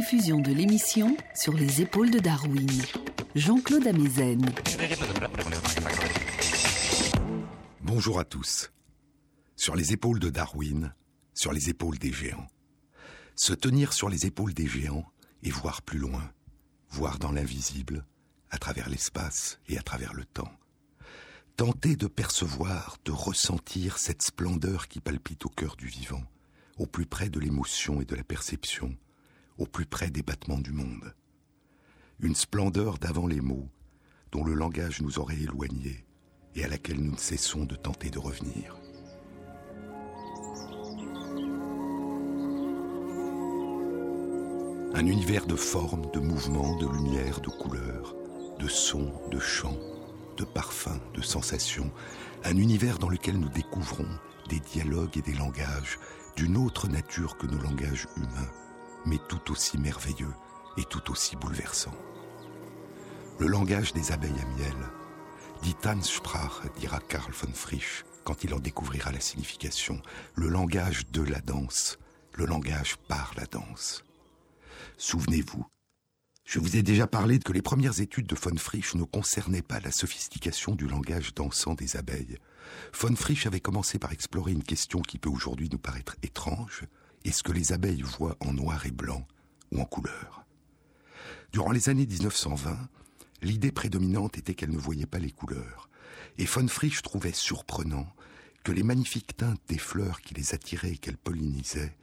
Rediffusion de l'émission sur les épaules de Darwin. Jean-Claude Amezen. Bonjour à tous. Sur les épaules de Darwin, sur les épaules des géants. Se tenir sur les épaules des géants et voir plus loin, voir dans l'invisible, à travers l'espace et à travers le temps. Tenter de percevoir, de ressentir cette splendeur qui palpite au cœur du vivant, au plus près de l'émotion et de la perception, au plus près des battements du monde. Une splendeur d'avant les mots, dont le langage nous aurait éloignés et à laquelle nous ne cessons de tenter de revenir. Un univers de formes, de mouvements, de lumière, de couleurs, de sons, de chants, de parfums, de sensations, un univers dans lequel nous découvrons des dialogues et des langages d'une autre nature que nos langages humains, mais tout aussi merveilleux et tout aussi bouleversant. Le langage des abeilles à miel, dit Tanzsprache, dira Karl von Frisch quand il en découvrira la signification, le langage de la danse, le langage par la danse. Souvenez-vous, je vous ai déjà parlé que les premières études de von Frisch ne concernaient pas la sophistication du langage dansant des abeilles. Von Frisch avait commencé par explorer une question qui peut aujourd'hui nous paraître étrange. Est-ce que les abeilles voient en noir et blanc ou en couleur Durant les années 1920, l'idée prédominante était qu'elles ne voyaient pas les couleurs. Et von Frisch trouvait surprenant que les magnifiques teintes des fleurs qui les attiraient et qu'elles pollinisaient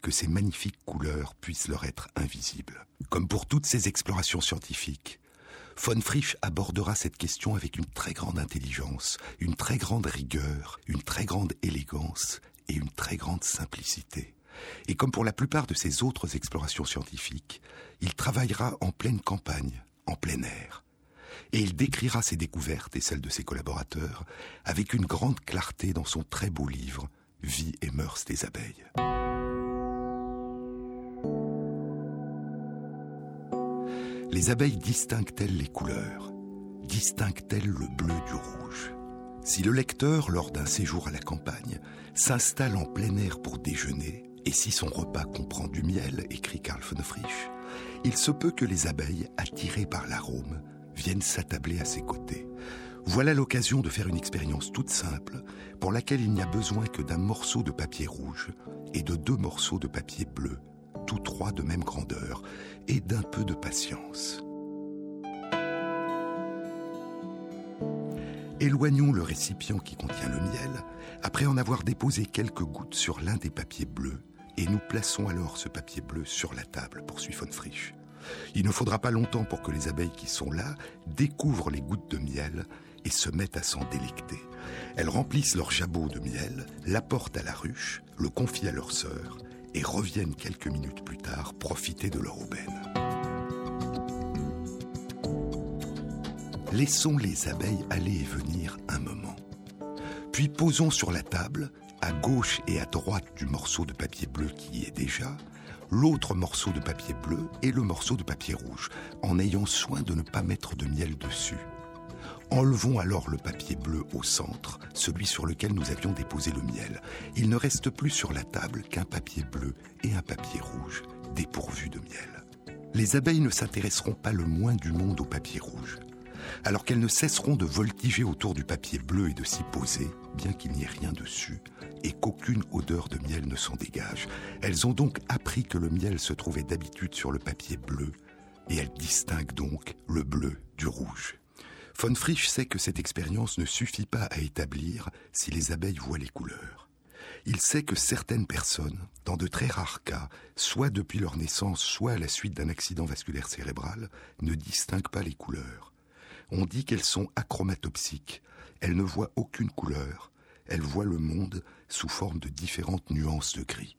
que ces magnifiques couleurs puissent leur être invisibles. Comme pour toutes ces explorations scientifiques, von Frisch abordera cette question avec une très grande intelligence, une très grande rigueur, une très grande élégance et une très grande simplicité. Et comme pour la plupart de ses autres explorations scientifiques, il travaillera en pleine campagne, en plein air. Et il décrira ses découvertes et celles de ses collaborateurs avec une grande clarté dans son très beau livre Vie et mœurs des abeilles. Les abeilles distinguent-elles les couleurs? Distinguent-elles le bleu du rouge? Si le lecteur, lors d'un séjour à la campagne, s'installe en plein air pour déjeuner, et si son repas comprend du miel, écrit Karl von Frisch, il se peut que les abeilles, attirées par l'arôme, viennent s'attabler à ses côtés. Voilà l'occasion de faire une expérience toute simple, pour laquelle il n'y a besoin que d'un morceau de papier rouge et de deux morceaux de papier bleu, tous trois de même grandeur, et d'un peu de patience. Éloignons le récipient qui contient le miel, après en avoir déposé quelques gouttes sur l'un des papiers bleus, nous plaçons alors ce papier bleu sur la table, poursuit von. Il ne faudra pas longtemps pour que les abeilles qui sont là découvrent les gouttes de miel et se mettent à s'en délecter. Elles remplissent leur jabot de miel, l'apportent à la ruche, le confient à leur sœur et reviennent quelques minutes plus tard profiter de leur aubaine. Laissons les abeilles aller et venir un moment. Puis posons sur la table, à gauche et à droite du morceau de papier bleu qui y est déjà, l'autre morceau de papier bleu et le morceau de papier rouge, en ayant soin de ne pas mettre de miel dessus. Enlevons alors le papier bleu au centre, celui sur lequel nous avions déposé le miel. Il ne reste plus sur la table qu'un papier bleu et un papier rouge, dépourvus de miel. Les abeilles ne s'intéresseront pas le moins du monde au papier rouge. Alors qu'elles ne cesseront de voltiger autour du papier bleu et de s'y poser, bien qu'il n'y ait rien dessus, et qu'aucune odeur de miel ne s'en dégage. Elles ont donc appris que le miel se trouvait d'habitude sur le papier bleu, et elles distinguent donc le bleu du rouge. Von Frisch sait que cette expérience ne suffit pas à établir si les abeilles voient les couleurs. Il sait que certaines personnes, dans de très rares cas, soit depuis leur naissance, soit à la suite d'un accident vasculaire cérébral, ne distinguent pas les couleurs. On dit qu'elles sont achromatopsiques, elles ne voient aucune couleur, elles voient le monde sous forme de différentes nuances de gris.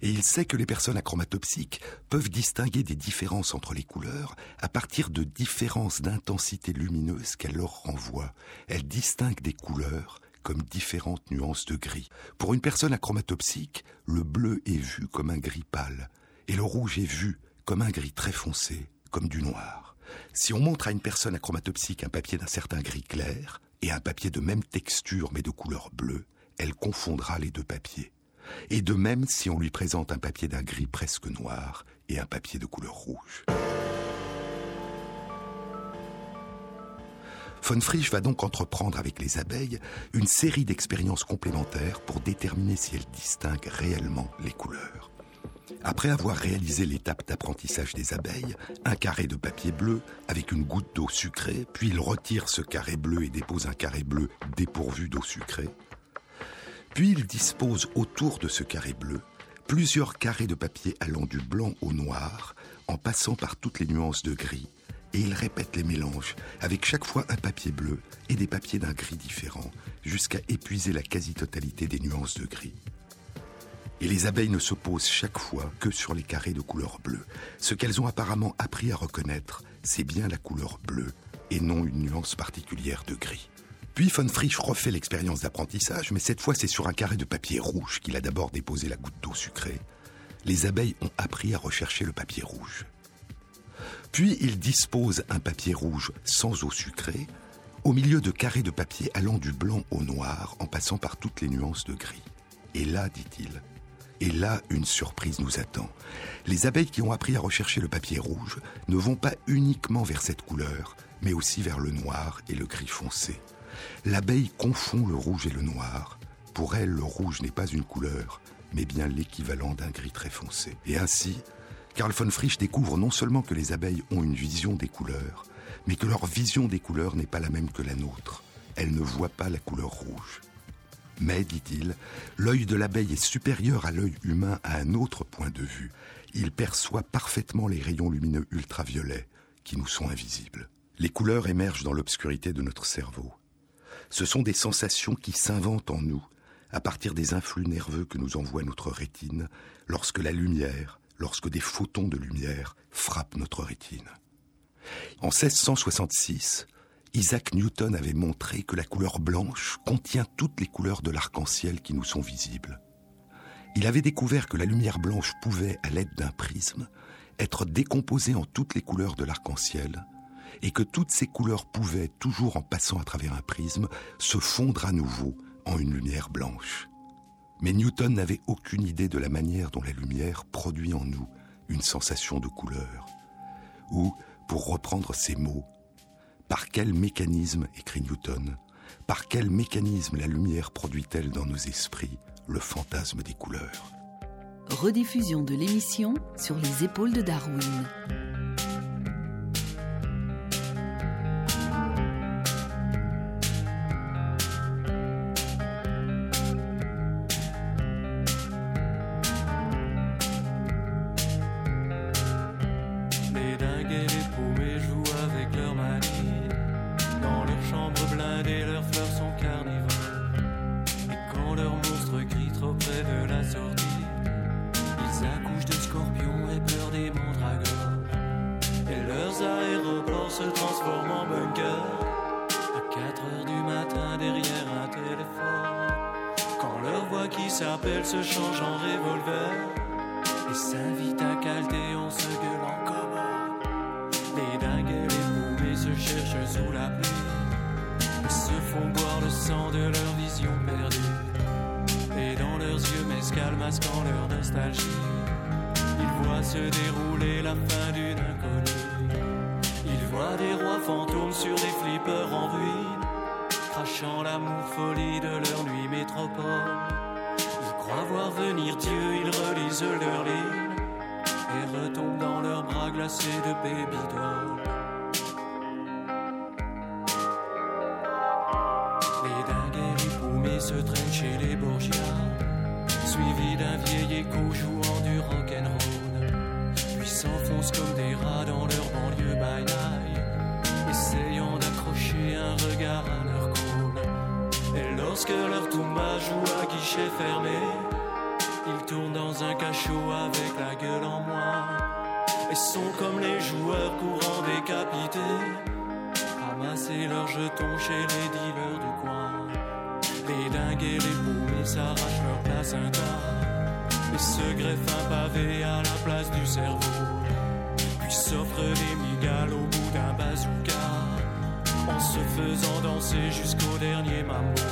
Et il sait que les personnes achromatopsiques peuvent distinguer des différences entre les couleurs à partir de différences d'intensité lumineuse qu'elles leur renvoient. Elles distinguent des couleurs comme différentes nuances de gris. Pour une personne achromatopsique, le bleu est vu comme un gris pâle et le rouge est vu comme un gris très foncé, comme du noir. Si on montre à une personne achromatopsique un papier d'un certain gris clair et un papier de même texture mais de couleur bleue, elle confondra les deux papiers. Et de même, si on lui présente un papier d'un gris presque noir et un papier de couleur rouge. Von Frisch va donc entreprendre avec les abeilles une série d'expériences complémentaires pour déterminer si elles distinguent réellement les couleurs. Après avoir réalisé l'étape d'apprentissage des abeilles, un carré de papier bleu avec une goutte d'eau sucrée, puis il retire ce carré bleu et dépose un carré bleu dépourvu d'eau sucrée. Puis il dispose autour de ce carré bleu plusieurs carrés de papier allant du blanc au noir, en passant par toutes les nuances de gris, et il répète les mélanges, avec chaque fois un papier bleu et des papiers d'un gris différent, jusqu'à épuiser la quasi-totalité des nuances de gris. Et les abeilles ne se posent chaque fois que sur les carrés de couleur bleue. Ce qu'elles ont apparemment appris à reconnaître, c'est bien la couleur bleue, et non une nuance particulière de gris. Puis von Frisch refait l'expérience d'apprentissage, mais cette fois c'est sur un carré de papier rouge qu'il a d'abord déposé la goutte d'eau sucrée. Les abeilles ont appris à rechercher le papier rouge. Puis il dispose un papier rouge sans eau sucrée, au milieu de carrés de papier allant du blanc au noir en passant par toutes les nuances de gris. Et là, dit-il, et là, une surprise nous attend. Les abeilles qui ont appris à rechercher le papier rouge ne vont pas uniquement vers cette couleur, mais aussi vers le noir et le gris foncé. L'abeille confond le rouge et le noir. Pour elle, le rouge n'est pas une couleur, mais bien l'équivalent d'un gris très foncé. Et ainsi, Karl von Frisch découvre non seulement que les abeilles ont une vision des couleurs, mais que leur vision des couleurs n'est pas la même que la nôtre. Elles ne voient pas la couleur rouge. Mais, dit-il, l'œil de l'abeille est supérieur à l'œil humain à un autre point de vue. Il perçoit parfaitement les rayons lumineux ultraviolets qui nous sont invisibles. Les couleurs émergent dans l'obscurité de notre cerveau. Ce sont des sensations qui s'inventent en nous à partir des influx nerveux que nous envoie notre rétine lorsque la lumière, lorsque des photons de lumière frappent notre rétine. En 1666, Isaac Newton avait montré que la couleur blanche contient toutes les couleurs de l'arc-en-ciel qui nous sont visibles. Il avait découvert que la lumière blanche pouvait, à l'aide d'un prisme, être décomposée en toutes les couleurs de l'arc-en-ciel et que toutes ces couleurs pouvaient, toujours en passant à travers un prisme, se fondre à nouveau en une lumière blanche. Mais Newton n'avait aucune idée de la manière dont la lumière produit en nous une sensation de couleur. Ou, pour reprendre ces mots, par quel mécanisme, écrit Newton, par quel mécanisme la lumière produit-elle dans nos esprits le fantasme des couleurs? Rediffusion de l'émission sur les épaules de Darwin. sous la pluie, se font boire le sang de leur vision perdue. Et dans leurs yeux mescal masquant leur nostalgie, ils voient se dérouler la fin d'une inconnue. Ils voient des rois fantômes sur des flippers en ruine, crachant l'amour folie de leur nuit métropole. Ils croient voir venir Dieu, ils relisent leur ligne et retombent dans leurs bras glacés de baby. cachot avec la gueule en moi. Et sont comme les joueurs courant décapités, ramasser leurs jetons chez les dealers du coin. Les dingues et les poules s'arrachent leur placenta, et se greffent un pavé à la place du cerveau. Puis s'offrent des migales au bout d'un bazooka, en se faisant danser jusqu'au dernier mambo.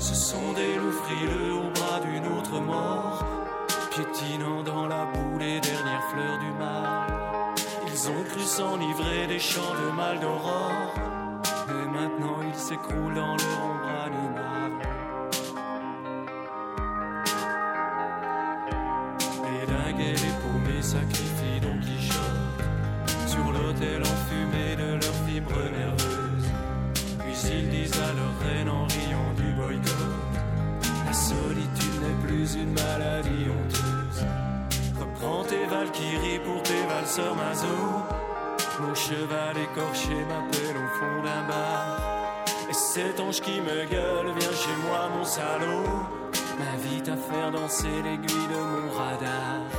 Ce sont des loups frileux au bras d'une autre mort piétinant dans la boue les dernières fleurs du mal. Ils ont cru s'enivrer des champs de mal d'aurore, et maintenant ils s'écroulent dans leur ombre animale. Les dingues et paumés sacrifient Mon cheval écorché m'appelle au fond d'un bar. Et cet ange qui me gueule, viens chez moi, mon salaud. M'invite à faire danser l'aiguille de mon radar.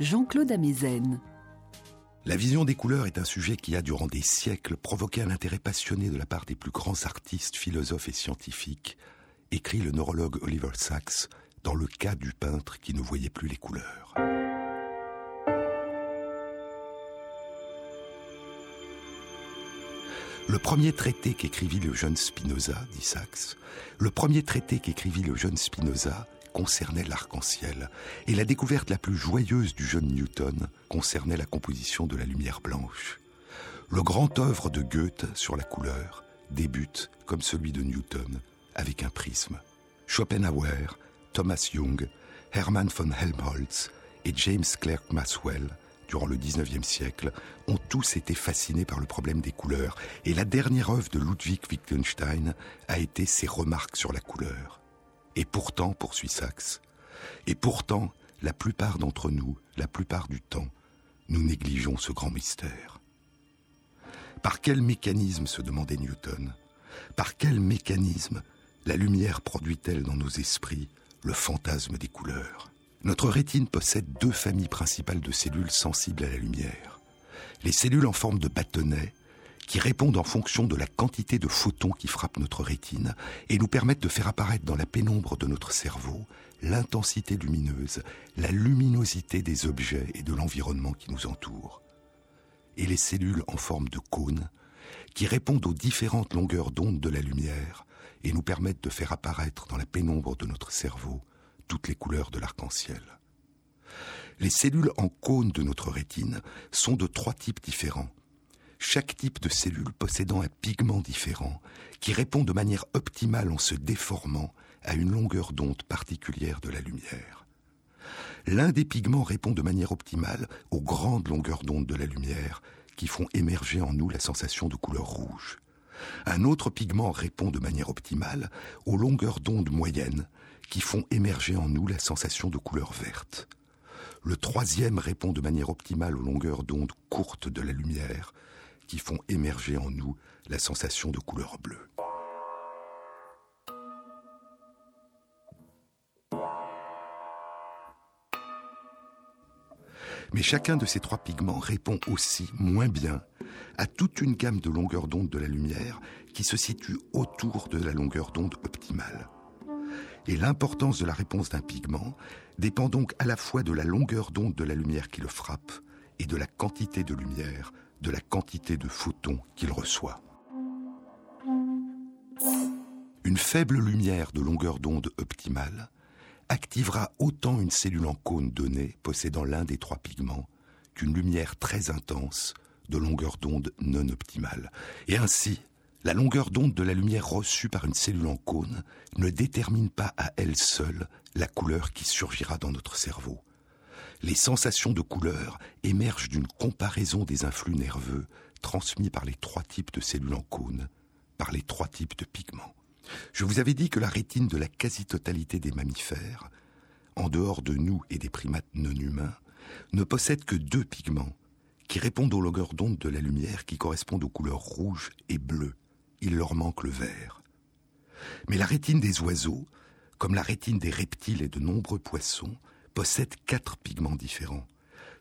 Jean-Claude Amezen. La vision des couleurs est un sujet qui a, durant des siècles, provoqué un intérêt passionné de la part des plus grands artistes, philosophes et scientifiques, écrit le neurologue Oliver Sacks dans le cas du peintre qui ne voyait plus les couleurs. Le premier traité qu'écrivit le jeune Spinoza, dit Sachs, le premier traité qu'écrivit le jeune Spinoza concernait l'arc-en-ciel, et la découverte la plus joyeuse du jeune Newton concernait la composition de la lumière blanche. Le grand œuvre de Goethe sur la couleur débute, comme celui de Newton, avec un prisme. Schopenhauer, Thomas Young, Hermann von Helmholtz et James Clerk Maxwell, durant le XIXe siècle, ont tous été fascinés par le problème des couleurs, et la dernière œuvre de Ludwig Wittgenstein a été ses remarques sur la couleur. Et pourtant, poursuit Sachs, et pourtant, la plupart d'entre nous, la plupart du temps, nous négligeons ce grand mystère. Par quel mécanisme, se demandait Newton, par quel mécanisme la lumière produit-elle dans nos esprits le fantasme des couleurs? Notre rétine possède deux familles principales de cellules sensibles à la lumière. Les cellules en forme de bâtonnet, qui répondent en fonction de la quantité de photons qui frappent notre rétine et nous permettent de faire apparaître dans la pénombre de notre cerveau l'intensité lumineuse, la luminosité des objets et de l'environnement qui nous entoure. Et les cellules en forme de cône, qui répondent aux différentes longueurs d'onde de la lumière et nous permettent de faire apparaître dans la pénombre de notre cerveau toutes les couleurs de l'arc-en-ciel. Les cellules en cône de notre rétine sont de trois types différents chaque type de cellule possédant un pigment différent, qui répond de manière optimale en se déformant à une longueur d'onde particulière de la lumière. L'un des pigments répond de manière optimale aux grandes longueurs d'onde de la lumière qui font émerger en nous la sensation de couleur rouge. Un autre pigment répond de manière optimale aux longueurs d'onde moyennes qui font émerger en nous la sensation de couleur verte. Le troisième répond de manière optimale aux longueurs d'onde courtes de la lumière qui font émerger en nous la sensation de couleur bleue. Mais chacun de ces trois pigments répond aussi moins bien à toute une gamme de longueurs d'onde de la lumière qui se situe autour de la longueur d'onde optimale. Et l'importance de la réponse d'un pigment dépend donc à la fois de la longueur d'onde de la lumière qui le frappe et de la quantité de lumière de la quantité de photons qu'il reçoit. Une faible lumière de longueur d'onde optimale activera autant une cellule en cône donnée possédant l'un des trois pigments qu'une lumière très intense de longueur d'onde non optimale. Et ainsi, la longueur d'onde de la lumière reçue par une cellule en cône ne détermine pas à elle seule la couleur qui surgira dans notre cerveau les sensations de couleur émergent d'une comparaison des influx nerveux transmis par les trois types de cellules en cône, par les trois types de pigments. Je vous avais dit que la rétine de la quasi-totalité des mammifères en dehors de nous et des primates non humains, ne possèdent que deux pigments qui répondent aux longueurs d'onde de la lumière qui correspondent aux couleurs rouge et bleu. Il leur manque le vert. Mais la rétine des oiseaux, comme la rétine des reptiles et de nombreux poissons, possède quatre pigments différents.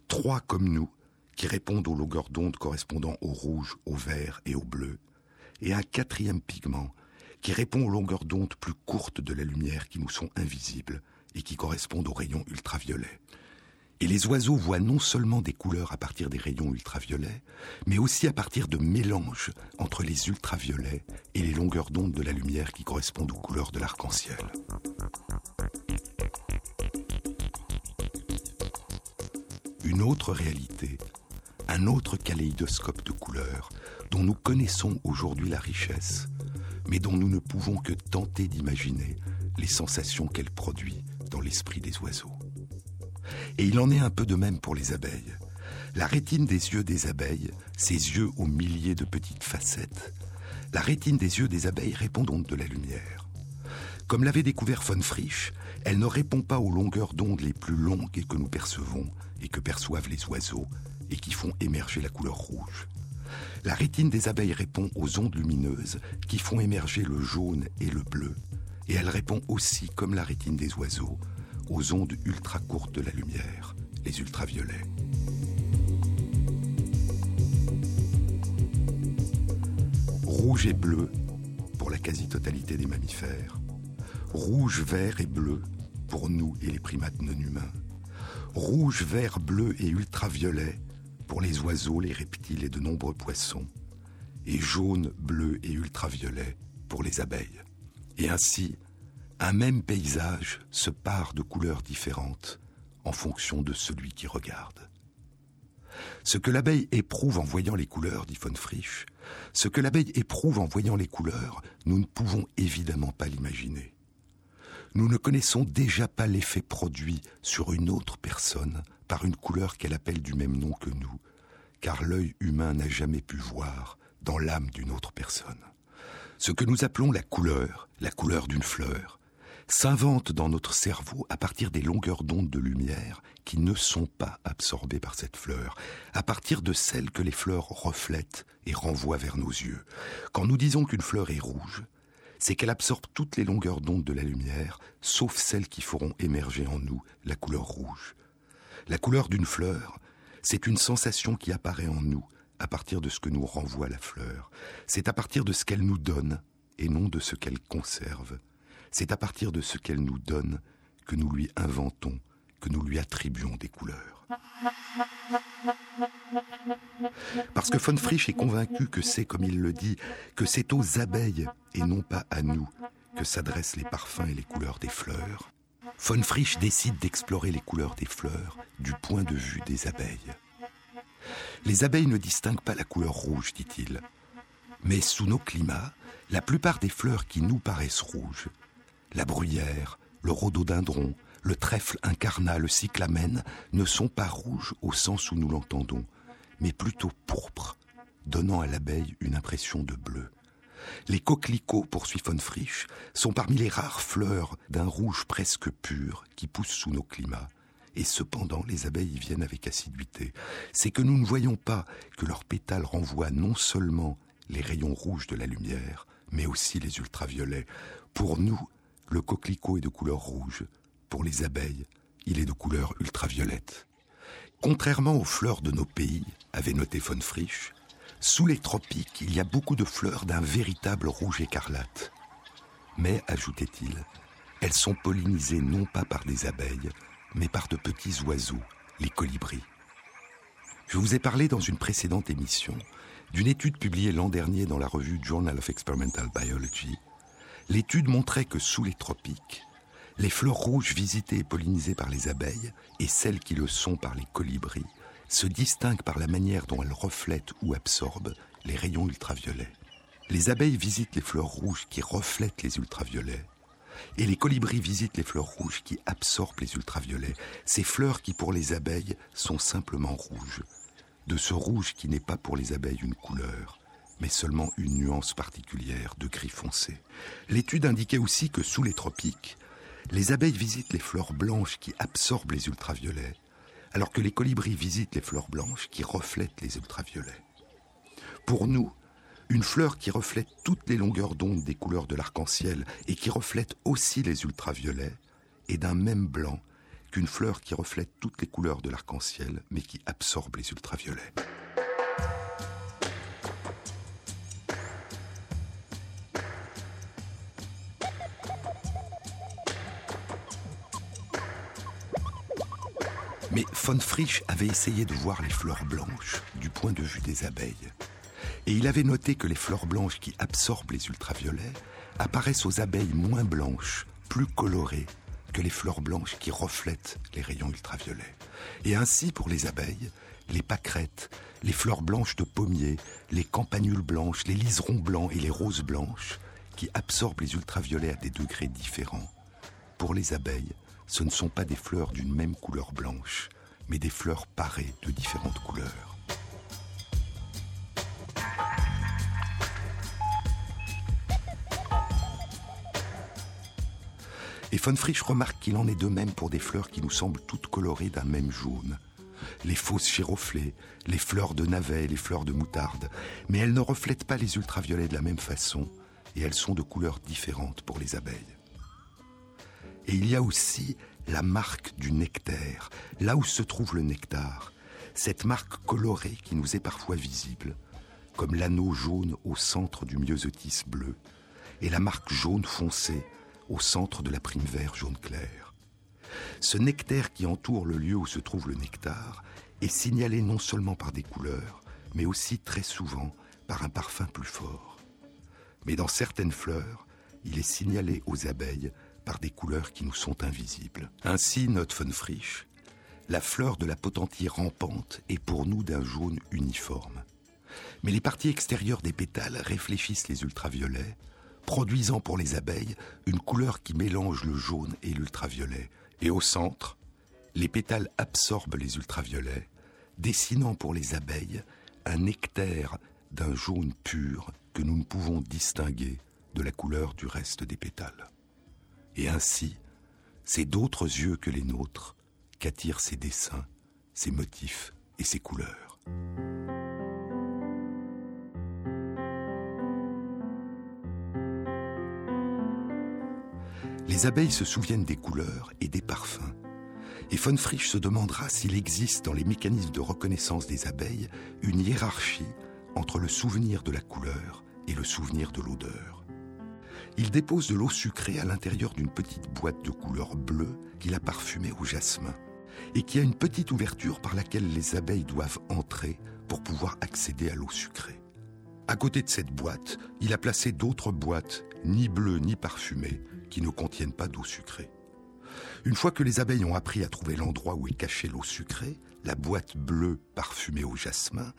Trois comme nous, qui répondent aux longueurs d'onde correspondant au rouge, au vert et au bleu, et un quatrième pigment qui répond aux longueurs d'onde plus courtes de la lumière qui nous sont invisibles et qui correspondent aux rayons ultraviolets. Et les oiseaux voient non seulement des couleurs à partir des rayons ultraviolets, mais aussi à partir de mélanges entre les ultraviolets et les longueurs d'onde de la lumière qui correspondent aux couleurs de l'arc-en-ciel. Une autre réalité, un autre kaléidoscope de couleurs dont nous connaissons aujourd'hui la richesse, mais dont nous ne pouvons que tenter d'imaginer les sensations qu'elle produit dans l'esprit des oiseaux. Et il en est un peu de même pour les abeilles. La rétine des yeux des abeilles, ces yeux aux milliers de petites facettes, la rétine des yeux des abeilles répond donc de la lumière. Comme l'avait découvert von Frisch, elle ne répond pas aux longueurs d'onde les plus longues que nous percevons et que perçoivent les oiseaux et qui font émerger la couleur rouge. La rétine des abeilles répond aux ondes lumineuses qui font émerger le jaune et le bleu, et elle répond aussi, comme la rétine des oiseaux, aux ondes ultra courtes de la lumière, les ultraviolets. Rouge et bleu pour la quasi-totalité des mammifères. Rouge, vert et bleu pour nous et les primates non humains. Rouge, vert, bleu et ultraviolet pour les oiseaux, les reptiles et de nombreux poissons. Et jaune, bleu et ultraviolet pour les abeilles. Et ainsi, un même paysage se pare de couleurs différentes en fonction de celui qui regarde. Ce que l'abeille éprouve en voyant les couleurs, dit von Frisch, ce que l'abeille éprouve en voyant les couleurs, nous ne pouvons évidemment pas l'imaginer. Nous ne connaissons déjà pas l'effet produit sur une autre personne par une couleur qu'elle appelle du même nom que nous, car l'œil humain n'a jamais pu voir dans l'âme d'une autre personne. Ce que nous appelons la couleur, la couleur d'une fleur, s'invente dans notre cerveau à partir des longueurs d'onde de lumière qui ne sont pas absorbées par cette fleur, à partir de celles que les fleurs reflètent et renvoient vers nos yeux. Quand nous disons qu'une fleur est rouge, c'est qu'elle absorbe toutes les longueurs d'onde de la lumière, sauf celles qui feront émerger en nous la couleur rouge. La couleur d'une fleur, c'est une sensation qui apparaît en nous à partir de ce que nous renvoie la fleur. C'est à partir de ce qu'elle nous donne et non de ce qu'elle conserve. C'est à partir de ce qu'elle nous donne que nous lui inventons, que nous lui attribuons des couleurs. Parce que von Frisch est convaincu que c'est, comme il le dit, que c'est aux abeilles et non pas à nous que s'adressent les parfums et les couleurs des fleurs, von Frisch décide d'explorer les couleurs des fleurs du point de vue des abeilles. Les abeilles ne distinguent pas la couleur rouge, dit-il. Mais sous nos climats, la plupart des fleurs qui nous paraissent rouges la bruyère, le rhododendron, le trèfle incarnat, le cyclamène ne sont pas rouges au sens où nous l'entendons, mais plutôt pourpres, donnant à l'abeille une impression de bleu. Les coquelicots, poursuit von Frisch, sont parmi les rares fleurs d'un rouge presque pur qui poussent sous nos climats. Et cependant, les abeilles y viennent avec assiduité. C'est que nous ne voyons pas que leurs pétales renvoient non seulement les rayons rouges de la lumière, mais aussi les ultraviolets. Pour nous, le coquelicot est de couleur rouge. Pour les abeilles, il est de couleur ultraviolette. Contrairement aux fleurs de nos pays, avait noté von Frisch, sous les tropiques, il y a beaucoup de fleurs d'un véritable rouge écarlate. Mais, ajoutait-il, elles sont pollinisées non pas par des abeilles, mais par de petits oiseaux, les colibris. Je vous ai parlé dans une précédente émission d'une étude publiée l'an dernier dans la revue Journal of Experimental Biology l'étude montrait que sous les tropiques, les fleurs rouges visitées et pollinisées par les abeilles et celles qui le sont par les colibris se distinguent par la manière dont elles reflètent ou absorbent les rayons ultraviolets. Les abeilles visitent les fleurs rouges qui reflètent les ultraviolets et les colibris visitent les fleurs rouges qui absorbent les ultraviolets, ces fleurs qui pour les abeilles sont simplement rouges, de ce rouge qui n'est pas pour les abeilles une couleur, mais seulement une nuance particulière de gris foncé. L'étude indiquait aussi que sous les tropiques, Les abeilles visitent les fleurs blanches qui absorbent les ultraviolets, alors que les colibris visitent les fleurs blanches qui reflètent les ultraviolets. Pour nous, une fleur qui reflète toutes les longueurs d'onde des couleurs de l'arc-en-ciel et qui reflète aussi les ultraviolets est d'un même blanc qu'une fleur qui reflète toutes les couleurs de l'arc-en-ciel mais qui absorbe les ultraviolets. Mais von Frisch avait essayé de voir les fleurs blanches du point de vue des abeilles. Et il avait noté que les fleurs blanches qui absorbent les ultraviolets apparaissent aux abeilles moins blanches, plus colorées que les fleurs blanches qui reflètent les rayons ultraviolets. Et ainsi, pour les abeilles, les pâquerettes, les fleurs blanches de pommier, les campanules blanches, les liserons blancs et les roses blanches, qui absorbent les ultraviolets à des degrés différents, pour les abeilles, ce ne sont pas des fleurs d'une même couleur blanche, mais des fleurs parées de différentes couleurs. Et von Frisch remarque qu'il en est de même pour des fleurs qui nous semblent toutes colorées d'un même jaune. Les fausses chiroflées, les fleurs de navet, les fleurs de moutarde, mais elles ne reflètent pas les ultraviolets de la même façon, et elles sont de couleurs différentes pour les abeilles. Et il y a aussi la marque du nectaire, là où se trouve le nectar, cette marque colorée qui nous est parfois visible, comme l'anneau jaune au centre du myosotis bleu, et la marque jaune foncé au centre de la prime vert jaune clair. Ce nectaire qui entoure le lieu où se trouve le nectar est signalé non seulement par des couleurs, mais aussi très souvent par un parfum plus fort. Mais dans certaines fleurs, il est signalé aux abeilles par des couleurs qui nous sont invisibles. Ainsi, note von Frisch, la fleur de la potentie rampante est pour nous d'un jaune uniforme. Mais les parties extérieures des pétales réfléchissent les ultraviolets, produisant pour les abeilles une couleur qui mélange le jaune et l'ultraviolet. Et au centre, les pétales absorbent les ultraviolets, dessinant pour les abeilles un nectaire d'un jaune pur que nous ne pouvons distinguer de la couleur du reste des pétales. Et ainsi, c'est d'autres yeux que les nôtres qu'attirent ces dessins, ces motifs et ces couleurs. Les abeilles se souviennent des couleurs et des parfums. Et von Frisch se demandera s'il existe dans les mécanismes de reconnaissance des abeilles une hiérarchie entre le souvenir de la couleur et le souvenir de l'odeur il dépose de l'eau sucrée à l'intérieur d'une petite boîte de couleur bleue qu'il a parfumée au jasmin et qui a une petite ouverture par laquelle les abeilles doivent entrer pour pouvoir accéder à l'eau sucrée. À côté de cette boîte, il a placé d'autres boîtes, ni bleues ni parfumées, qui ne contiennent pas d'eau sucrée. Une fois que les abeilles ont appris à trouver l'endroit où est cachée l'eau sucrée, la boîte bleue parfumée au jasmin,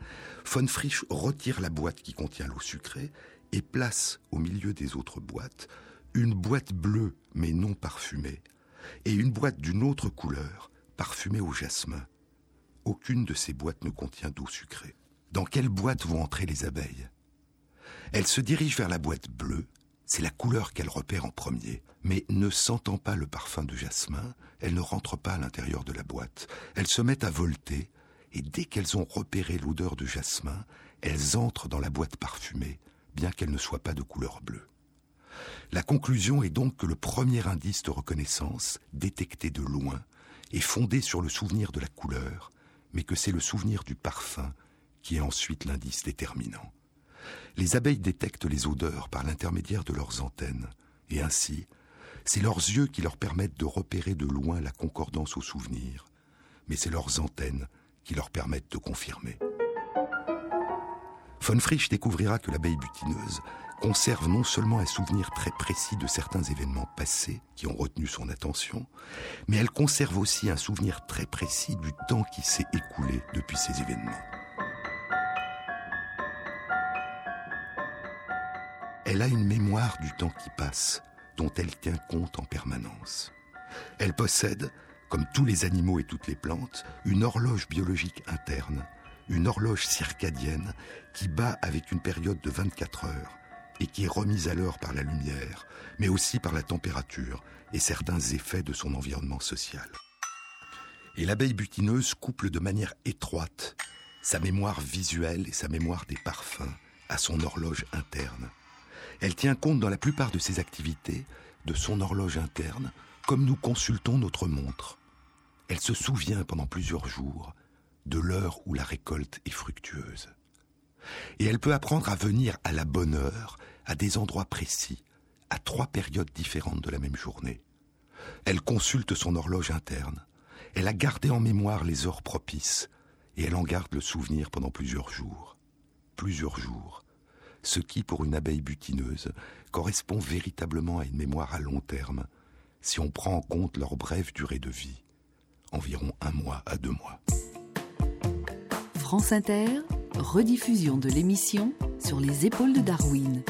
von Frisch retire la boîte qui contient l'eau sucrée et place au milieu des autres boîtes une boîte bleue mais non parfumée et une boîte d'une autre couleur parfumée au jasmin. Aucune de ces boîtes ne contient d'eau sucrée. Dans quelle boîte vont entrer les abeilles? Elles se dirigent vers la boîte bleue, c'est la couleur qu'elles repèrent en premier, mais ne sentant pas le parfum de jasmin, elles ne rentrent pas à l'intérieur de la boîte. Elles se mettent à volter, et dès qu'elles ont repéré l'odeur de jasmin, elles entrent dans la boîte parfumée, bien qu'elle ne soit pas de couleur bleue. La conclusion est donc que le premier indice de reconnaissance, détecté de loin, est fondé sur le souvenir de la couleur, mais que c'est le souvenir du parfum qui est ensuite l'indice déterminant. Les abeilles détectent les odeurs par l'intermédiaire de leurs antennes, et ainsi, c'est leurs yeux qui leur permettent de repérer de loin la concordance au souvenir, mais c'est leurs antennes qui leur permettent de confirmer. Von Frisch découvrira que l'abeille butineuse conserve non seulement un souvenir très précis de certains événements passés qui ont retenu son attention, mais elle conserve aussi un souvenir très précis du temps qui s'est écoulé depuis ces événements. Elle a une mémoire du temps qui passe, dont elle tient compte en permanence. Elle possède, comme tous les animaux et toutes les plantes, une horloge biologique interne une horloge circadienne qui bat avec une période de 24 heures et qui est remise à l'heure par la lumière, mais aussi par la température et certains effets de son environnement social. Et l'abeille butineuse couple de manière étroite sa mémoire visuelle et sa mémoire des parfums à son horloge interne. Elle tient compte dans la plupart de ses activités de son horloge interne, comme nous consultons notre montre. Elle se souvient pendant plusieurs jours de l'heure où la récolte est fructueuse. Et elle peut apprendre à venir à la bonne heure, à des endroits précis, à trois périodes différentes de la même journée. Elle consulte son horloge interne. Elle a gardé en mémoire les heures propices, et elle en garde le souvenir pendant plusieurs jours. Plusieurs jours. Ce qui, pour une abeille butineuse, correspond véritablement à une mémoire à long terme, si on prend en compte leur brève durée de vie, environ un mois à deux mois. France Inter, rediffusion de l'émission sur les épaules de Darwin.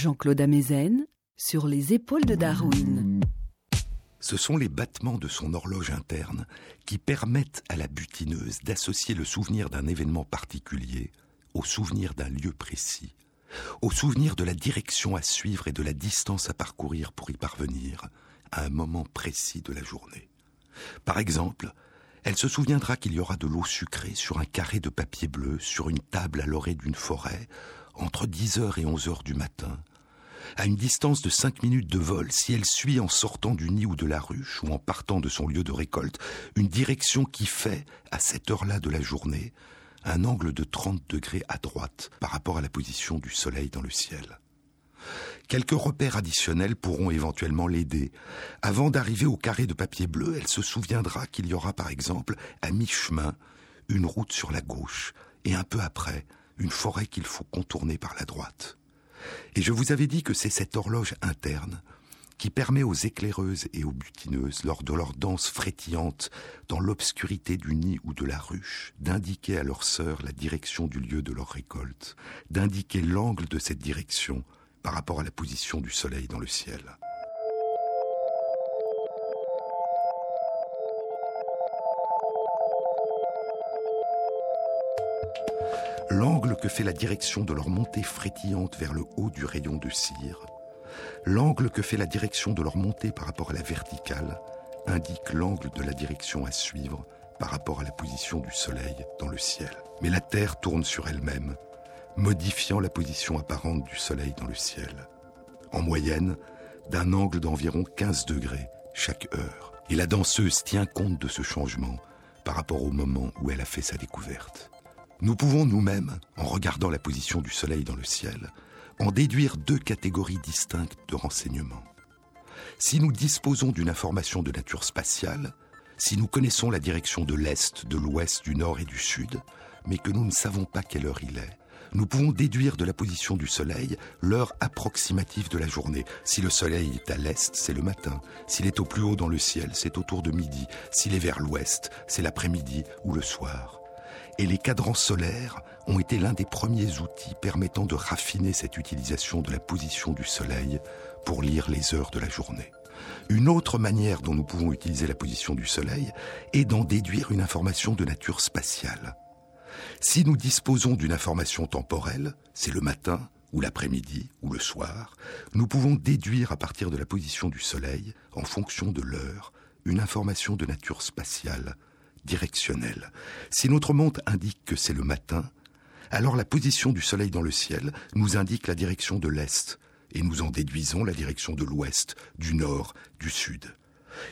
Jean-Claude Amezen sur les épaules de Darwin. Ce sont les battements de son horloge interne qui permettent à la butineuse d'associer le souvenir d'un événement particulier au souvenir d'un lieu précis, au souvenir de la direction à suivre et de la distance à parcourir pour y parvenir à un moment précis de la journée. Par exemple, elle se souviendra qu'il y aura de l'eau sucrée sur un carré de papier bleu sur une table à l'orée d'une forêt entre 10h et 11h du matin, à une distance de 5 minutes de vol, si elle suit en sortant du nid ou de la ruche ou en partant de son lieu de récolte une direction qui fait, à cette heure-là de la journée, un angle de 30 degrés à droite par rapport à la position du soleil dans le ciel. Quelques repères additionnels pourront éventuellement l'aider. Avant d'arriver au carré de papier bleu, elle se souviendra qu'il y aura par exemple, à mi-chemin, une route sur la gauche, et un peu après, une forêt qu'il faut contourner par la droite. Et je vous avais dit que c'est cette horloge interne qui permet aux éclaireuses et aux butineuses, lors de leur danse frétillante dans l'obscurité du nid ou de la ruche, d'indiquer à leurs sœurs la direction du lieu de leur récolte, d'indiquer l'angle de cette direction par rapport à la position du soleil dans le ciel. L'angle que fait la direction de leur montée frétillante vers le haut du rayon de cire, l'angle que fait la direction de leur montée par rapport à la verticale, indique l'angle de la direction à suivre par rapport à la position du soleil dans le ciel. Mais la Terre tourne sur elle-même modifiant la position apparente du Soleil dans le ciel, en moyenne d'un angle d'environ 15 degrés chaque heure. Et la danseuse tient compte de ce changement par rapport au moment où elle a fait sa découverte. Nous pouvons nous-mêmes, en regardant la position du Soleil dans le ciel, en déduire deux catégories distinctes de renseignements. Si nous disposons d'une information de nature spatiale, si nous connaissons la direction de l'Est, de l'Ouest, du Nord et du Sud, mais que nous ne savons pas quelle heure il est, nous pouvons déduire de la position du Soleil l'heure approximative de la journée. Si le Soleil est à l'est, c'est le matin. S'il est au plus haut dans le ciel, c'est autour de midi. S'il est vers l'ouest, c'est l'après-midi ou le soir. Et les cadrans solaires ont été l'un des premiers outils permettant de raffiner cette utilisation de la position du Soleil pour lire les heures de la journée. Une autre manière dont nous pouvons utiliser la position du Soleil est d'en déduire une information de nature spatiale. Si nous disposons d'une information temporelle, c'est le matin ou l'après-midi ou le soir, nous pouvons déduire à partir de la position du Soleil, en fonction de l'heure, une information de nature spatiale, directionnelle. Si notre montre indique que c'est le matin, alors la position du Soleil dans le ciel nous indique la direction de l'Est, et nous en déduisons la direction de l'Ouest, du Nord, du Sud.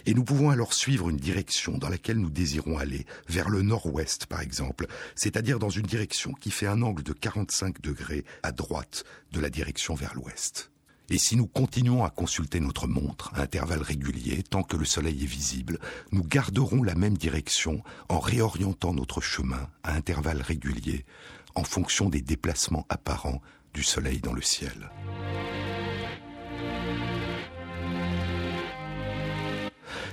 Et nous pouvons alors suivre une direction dans laquelle nous désirons aller, vers le nord-ouest par exemple, c'est-à-dire dans une direction qui fait un angle de 45 degrés à droite de la direction vers l'ouest. Et si nous continuons à consulter notre montre à intervalles réguliers, tant que le soleil est visible, nous garderons la même direction en réorientant notre chemin à intervalles réguliers en fonction des déplacements apparents du soleil dans le ciel.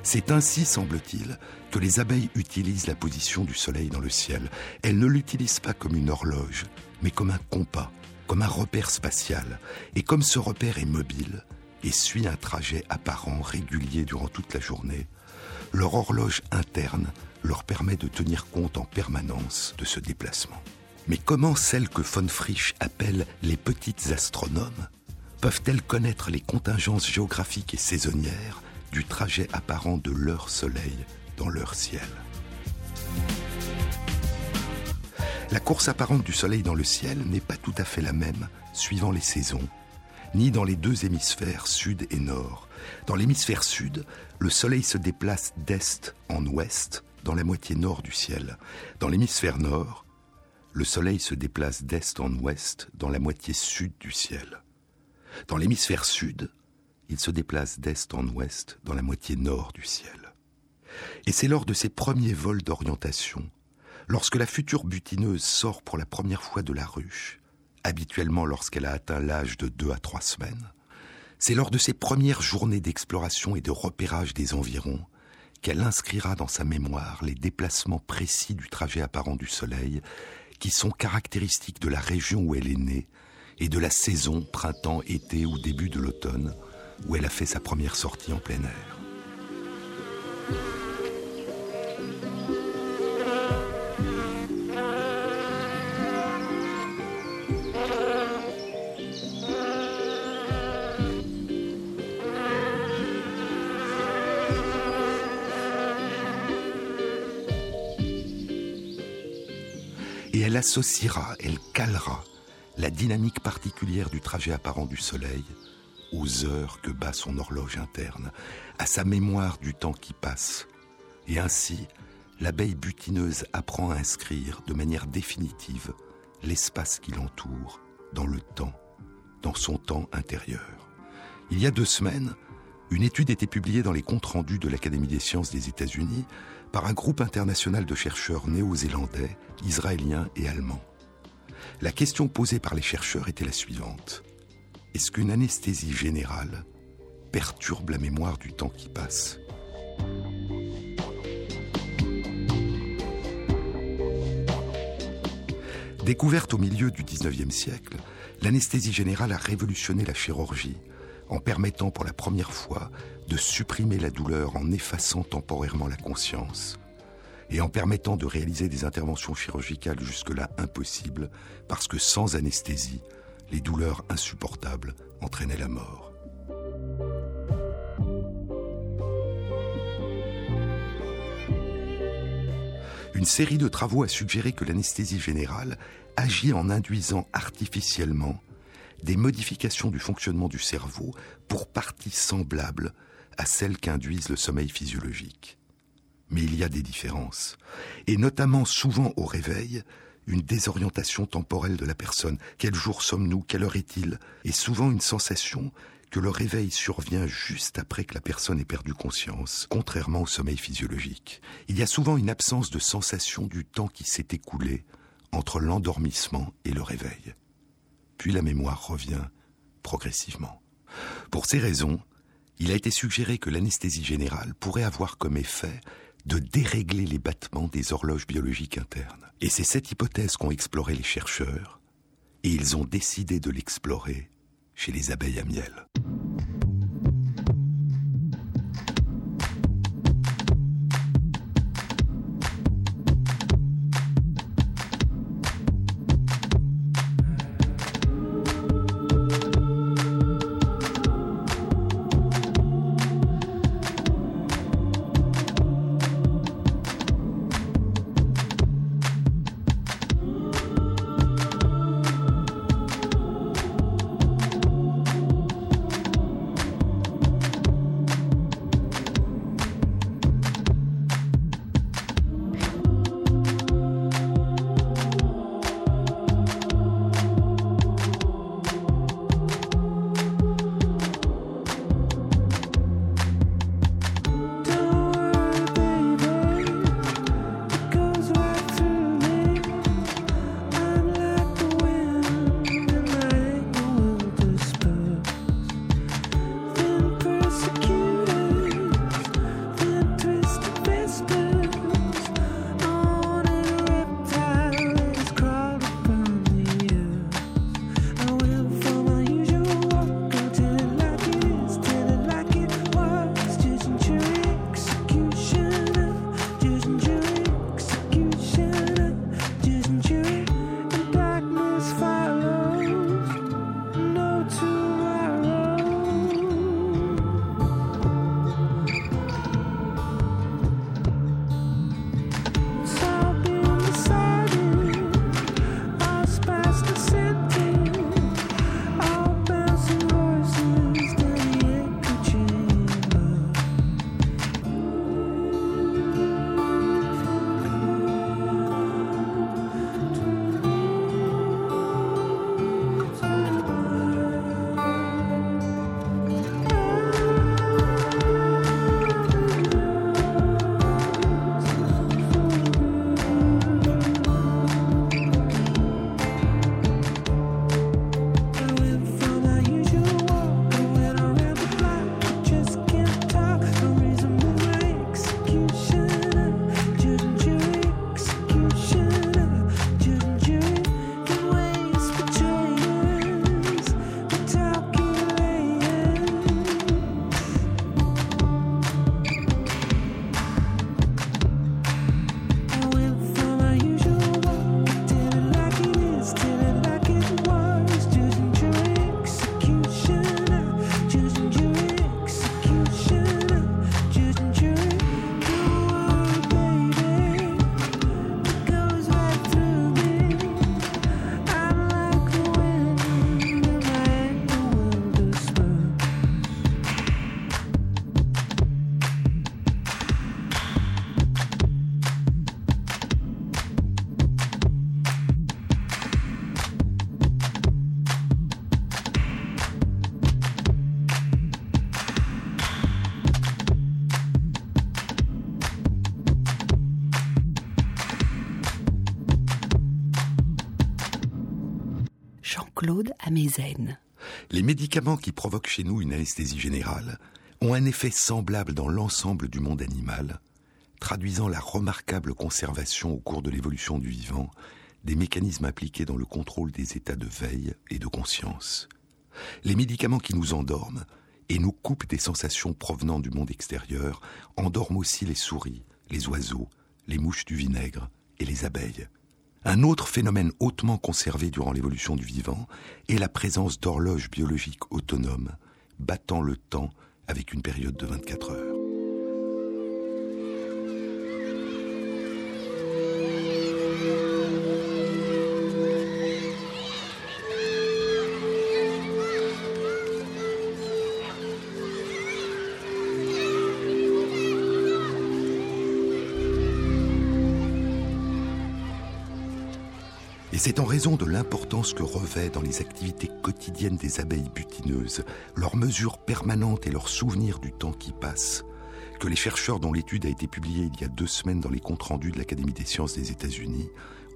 C'est ainsi, semble-t-il, que les abeilles utilisent la position du soleil dans le ciel. Elles ne l'utilisent pas comme une horloge, mais comme un compas, comme un repère spatial. Et comme ce repère est mobile et suit un trajet apparent régulier durant toute la journée, leur horloge interne leur permet de tenir compte en permanence de ce déplacement. Mais comment celles que von Frisch appelle les petites astronomes peuvent-elles connaître les contingences géographiques et saisonnières du trajet apparent de leur soleil dans leur ciel? La course apparente du soleil dans le ciel n'est pas tout à fait la même suivant les saisons, ni dans les deux hémisphères sud et nord. Dans l'hémisphère sud, le soleil se déplace d'est en ouest dans la moitié nord du ciel. Dans l'hémisphère nord, le soleil se déplace d'est en ouest dans la moitié sud du ciel. Dans l'hémisphère sud, il se déplace d'est en ouest dans la moitié nord du ciel. Et c'est lors de ses premiers vols d'orientation, lorsque la future butineuse sort pour la première fois de la ruche, habituellement lorsqu'elle a atteint l'âge de deux à trois semaines, c'est lors de ses premières journées d'exploration et de repérage des environs qu'elle inscrira dans sa mémoire les déplacements précis du trajet apparent du Soleil qui sont caractéristiques de la région où elle est née et de la saison, printemps, été ou début de l'automne, où elle a fait sa première sortie en plein air. Elle associera, elle calera la dynamique particulière du trajet apparent du Soleil aux heures que bat son horloge interne, à sa mémoire du temps qui passe. Et ainsi, l'abeille butineuse apprend à inscrire de manière définitive l'espace qui l'entoure dans le temps, dans son temps intérieur. Il y a deux semaines, une étude était publiée dans les comptes rendus de l'Académie des sciences des États-Unis par un groupe international de chercheurs néo-zélandais, israéliens et allemands. La question posée par les chercheurs était la suivante. Est-ce qu'une anesthésie générale perturbe la mémoire du temps qui passe? Découverte au milieu du 19e siècle, l'anesthésie générale a révolutionné la chirurgie en permettant pour la première fois de supprimer la douleur en effaçant temporairement la conscience et en permettant de réaliser des interventions chirurgicales jusque-là impossibles parce que sans anesthésie, les douleurs insupportables entraînaient la mort. Une série de travaux a suggéré que l'anesthésie générale agit en induisant artificiellement des modifications du fonctionnement du cerveau pour partie semblables à celles qu'induisent le sommeil physiologique. Mais il y a des différences, et notamment souvent au réveil, une désorientation temporelle de la personne. Quel jour sommes-nous? Quelle heure est-il? Et souvent une sensation que le réveil survient juste après que la personne ait perdu conscience, contrairement au sommeil physiologique. Il y a souvent une absence de sensation du temps qui s'est écoulé entre l'endormissement et le réveil. Puis la mémoire revient progressivement. Pour ces raisons, il a été suggéré que l'anesthésie générale pourrait avoir comme effet de dérégler les battements des horloges biologiques internes. Et c'est cette hypothèse qu'ont exploré les chercheurs, et ils ont décidé de l'explorer chez les abeilles à miel. Amezen. Les médicaments qui provoquent chez nous une anesthésie générale ont un effet semblable dans l'ensemble du monde animal, traduisant la remarquable conservation au cours de l'évolution du vivant des mécanismes impliqués dans le contrôle des états de veille et de conscience. Les médicaments qui nous endorment et nous coupent des sensations provenant du monde extérieur endorment aussi les souris, les oiseaux, les mouches du vinaigre et les abeilles. Un autre phénomène hautement conservé durant l'évolution du vivant est la présence d'horloges biologiques autonomes battant le temps avec une période de 24 heures. Et c'est en raison de l'importance que revêt dans les activités quotidiennes des abeilles butineuses, leur mesure permanente et leur souvenir du temps qui passe, que les chercheurs dont l'étude a été publiée il y a deux semaines dans les comptes rendus de l'Académie des sciences des États-Unis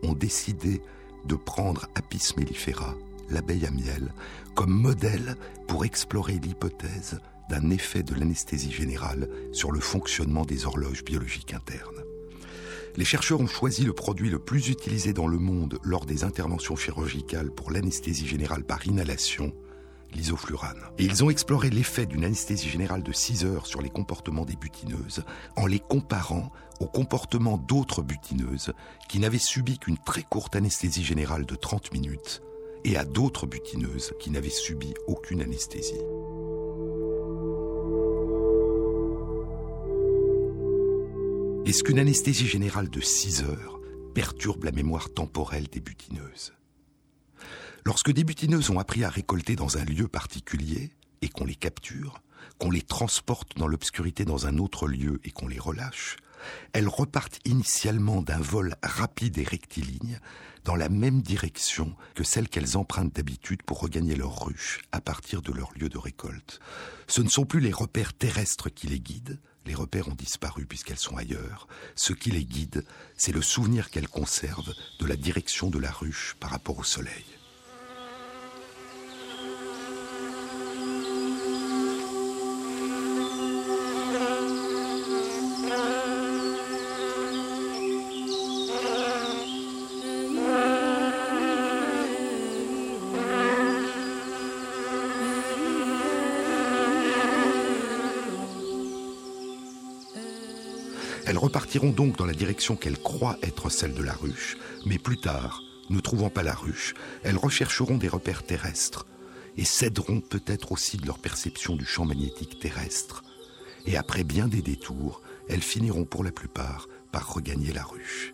ont décidé de prendre Apis mellifera, l'abeille à miel, comme modèle pour explorer l'hypothèse d'un effet de l'anesthésie générale sur le fonctionnement des horloges biologiques internes. Les chercheurs ont choisi le produit le plus utilisé dans le monde lors des interventions chirurgicales pour l'anesthésie générale par inhalation, l'isoflurane. Et ils ont exploré l'effet d'une anesthésie générale de 6 heures sur les comportements des butineuses en les comparant au comportement d'autres butineuses qui n'avaient subi qu'une très courte anesthésie générale de 30 minutes et à d'autres butineuses qui n'avaient subi aucune anesthésie. Est-ce qu'une anesthésie générale de 6 heures perturbe la mémoire temporelle des butineuses? Lorsque des butineuses ont appris à récolter dans un lieu particulier et qu'on les capture, qu'on les transporte dans l'obscurité dans un autre lieu et qu'on les relâche, elles repartent initialement d'un vol rapide et rectiligne dans la même direction que celle qu'elles empruntent d'habitude pour regagner leur ruche à partir de leur lieu de récolte. Ce ne sont plus les repères terrestres qui les guident, les repères ont disparu puisqu'elles sont ailleurs. Ce qui les guide, c'est le souvenir qu'elles conservent de la direction de la ruche par rapport au soleil. Elles repartiront donc dans la direction qu'elles croient être celle de la ruche, mais plus tard, ne trouvant pas la ruche, elles rechercheront des repères terrestres et céderont peut-être aussi de leur perception du champ magnétique terrestre. Et après bien des détours, elles finiront pour la plupart par regagner la ruche.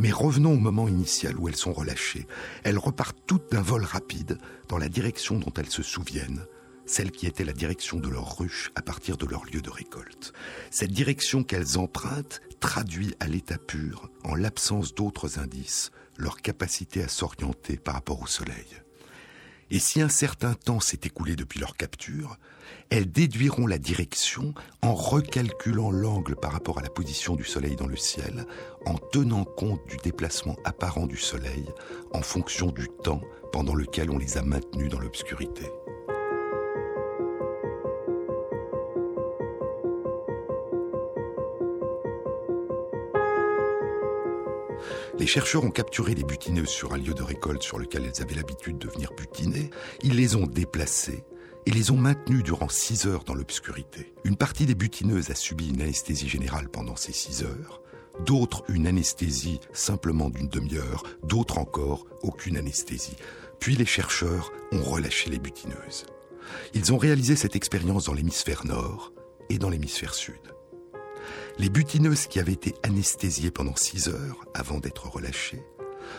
Mais revenons au moment initial où elles sont relâchées. Elles repartent toutes d'un vol rapide dans la direction dont elles se souviennent, celle qui était la direction de leur ruche à partir de leur lieu de récolte. Cette direction qu'elles empruntent traduit à l'état pur, en l'absence d'autres indices, leur capacité à s'orienter par rapport au soleil. Et si un certain temps s'est écoulé depuis leur capture, elles déduiront la direction en recalculant l'angle par rapport à la position du soleil dans le ciel, en tenant compte du déplacement apparent du soleil en fonction du temps pendant lequel on les a maintenues dans l'obscurité. Les chercheurs ont capturé les butineuses sur un lieu de récolte sur lequel elles avaient l'habitude de venir butiner. Ils les ont déplacées et les ont maintenues durant six heures dans l'obscurité. Une partie des butineuses a subi une anesthésie générale pendant ces six heures, d'autres une anesthésie simplement d'une demi-heure, d'autres encore aucune anesthésie. Puis les chercheurs ont relâché les butineuses. Ils ont réalisé cette expérience dans l'hémisphère nord et dans l'hémisphère sud. Les butineuses qui avaient été anesthésiées pendant six heures avant d'être relâchées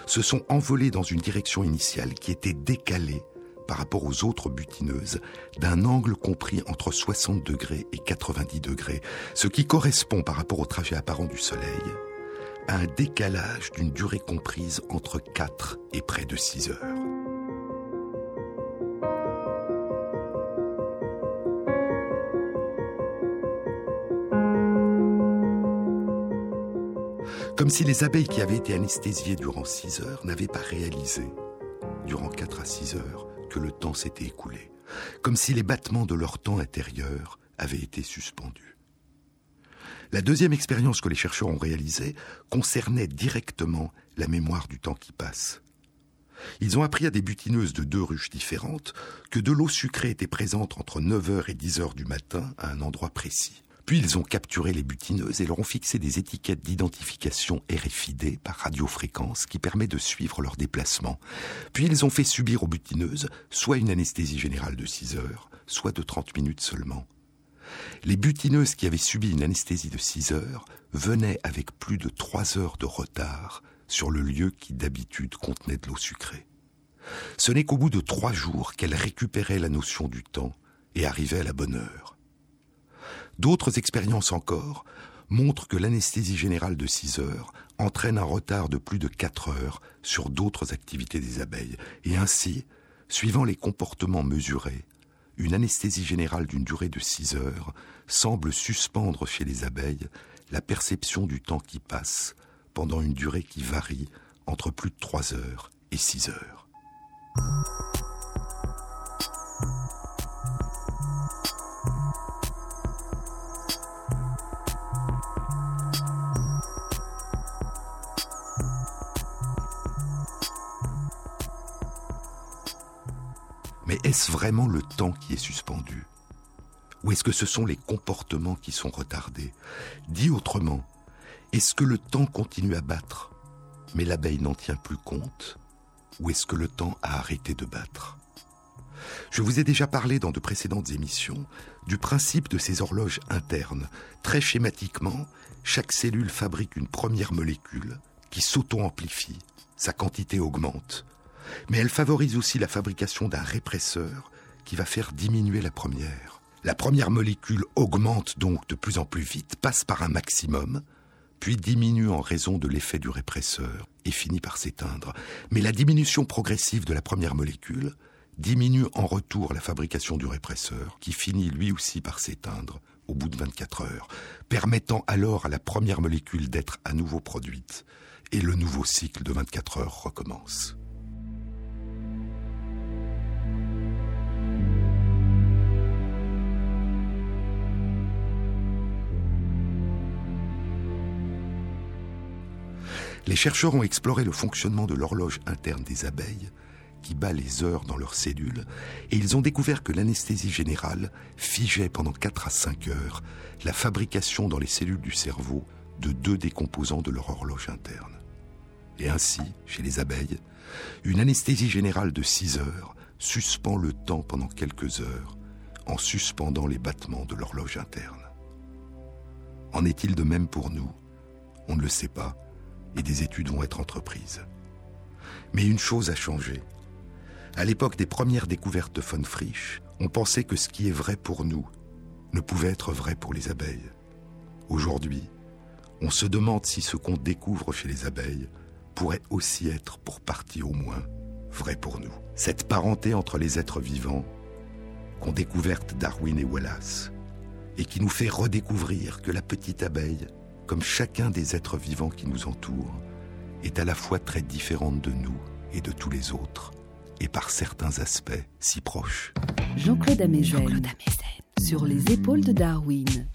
se sont envolées dans une direction initiale qui était décalée par rapport aux autres butineuses d'un angle compris entre 60 degrés et 90 degrés, ce qui correspond par rapport au trajet apparent du Soleil à un décalage d'une durée comprise entre 4 et près de 6 heures. Comme si les abeilles qui avaient été anesthésiées durant six heures n'avaient pas réalisé, durant 4 à 6 heures que le temps s'était écoulé, comme si les battements de leur temps intérieur avaient été suspendus. La deuxième expérience que les chercheurs ont réalisée concernait directement la mémoire du temps qui passe. Ils ont appris à des butineuses de deux ruches différentes que de l'eau sucrée était présente entre 9h et 10h du matin à un endroit précis. Puis ils ont capturé les butineuses et leur ont fixé des étiquettes d'identification RFID par radiofréquence qui permet de suivre leur déplacement. Puis ils ont fait subir aux butineuses soit une anesthésie générale de 6 heures, soit de 30 minutes seulement. Les butineuses qui avaient subi une anesthésie de 6 heures venaient avec plus de 3 heures de retard sur le lieu qui d'habitude contenait de l'eau sucrée. Ce n'est qu'au bout de trois jours qu'elles récupéraient la notion du temps et arrivaient à la bonne heure. D'autres expériences encore montrent que l'anesthésie générale de 6 heures entraîne un retard de plus de 4 heures sur d'autres activités des abeilles. Et ainsi, suivant les comportements mesurés, une anesthésie générale d'une durée de 6 heures semble suspendre chez les abeilles la perception du temps qui passe pendant une durée qui varie entre plus de 3 heures et 6 heures. Est-ce vraiment le temps qui est suspendu? Ou est-ce que ce sont les comportements qui sont retardés? Dit autrement, est-ce que le temps continue à battre, mais l'abeille n'en tient plus compte? Ou est-ce que le temps a arrêté de battre? Je vous ai déjà parlé dans de précédentes émissions du principe de ces horloges internes. Très schématiquement, chaque cellule fabrique une première molécule qui s'auto-amplifie, sa quantité augmente, mais elle favorise aussi la fabrication d'un répresseur qui va faire diminuer la première. La première molécule augmente donc de plus en plus vite, passe par un maximum, puis diminue en raison de l'effet du répresseur et finit par s'éteindre. Mais la diminution progressive de la première molécule diminue en retour la fabrication du répresseur, qui finit lui aussi par s'éteindre au bout de 24 heures, permettant alors à la première molécule d'être à nouveau produite, et le nouveau cycle de 24 heures recommence. Les chercheurs ont exploré le fonctionnement de l'horloge interne des abeilles, qui bat les heures dans leurs cellules, et ils ont découvert que l'anesthésie générale figeait pendant 4 à 5 heures la fabrication dans les cellules du cerveau de deux des composants de leur horloge interne. Et ainsi, chez les abeilles, une anesthésie générale de 6 heures suspend le temps pendant quelques heures en suspendant les battements de l'horloge interne. En est-il de même pour nous? On ne le sait pas, et des études vont être entreprises. Mais une chose a changé. À l'époque des premières découvertes de von Frisch, on pensait que ce qui est vrai pour nous ne pouvait être vrai pour les abeilles. Aujourd'hui, on se demande si ce qu'on découvre chez les abeilles pourrait aussi être, pour partie au moins, vrai pour nous. Cette parenté entre les êtres vivants qu'ont découverte Darwin et Wallace, et qui nous fait redécouvrir que la petite abeille comme chacun des êtres vivants qui nous entourent, est à la fois très différente de nous et de tous les autres, et par certains aspects si proches. Jean-Claude Amezen, sur les épaules de Darwin.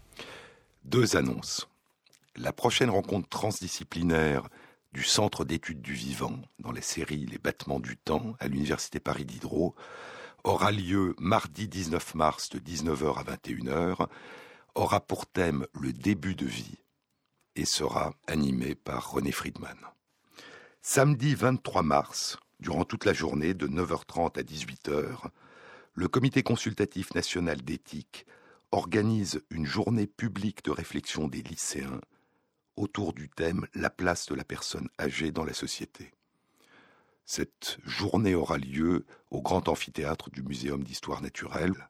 Deux annonces. La prochaine rencontre transdisciplinaire du Centre d'études du vivant, dans la série Les battements du temps, à l'Université Paris Diderot, aura lieu mardi 19 mars de 19h à 21h, aura pour thème le début de vie et sera animé par René Friedman. Samedi 23 mars, durant toute la journée de 9h30 à 18h, le Comité consultatif national d'éthique organise une journée publique de réflexion des lycéens autour du thème La place de la personne âgée dans la société. Cette journée aura lieu au grand amphithéâtre du Muséum d'histoire naturelle.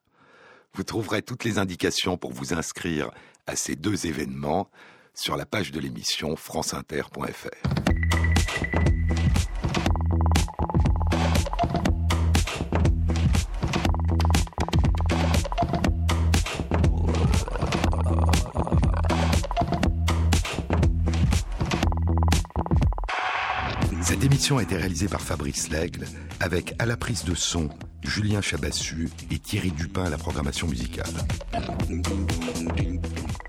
Vous trouverez toutes les indications pour vous inscrire à ces deux événements sur la page de l'émission franceinter.fr. Cette émission a été réalisée par Fabrice Lègle, avec à la prise de son Julien Chabassu et Thierry Dupin à la programmation musicale.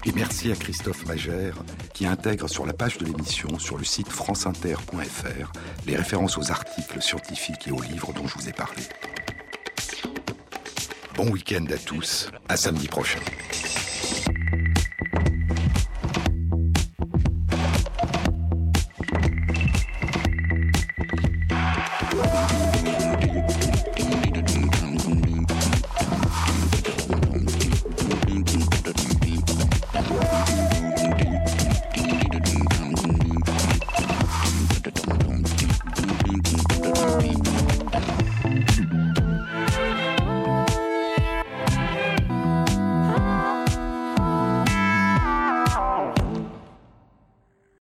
Et merci à Christophe Magère qui intègre sur la page de l'émission sur le site franceinter.fr les références aux articles scientifiques et aux livres dont je vous ai parlé. Bon week-end à tous, à samedi prochain.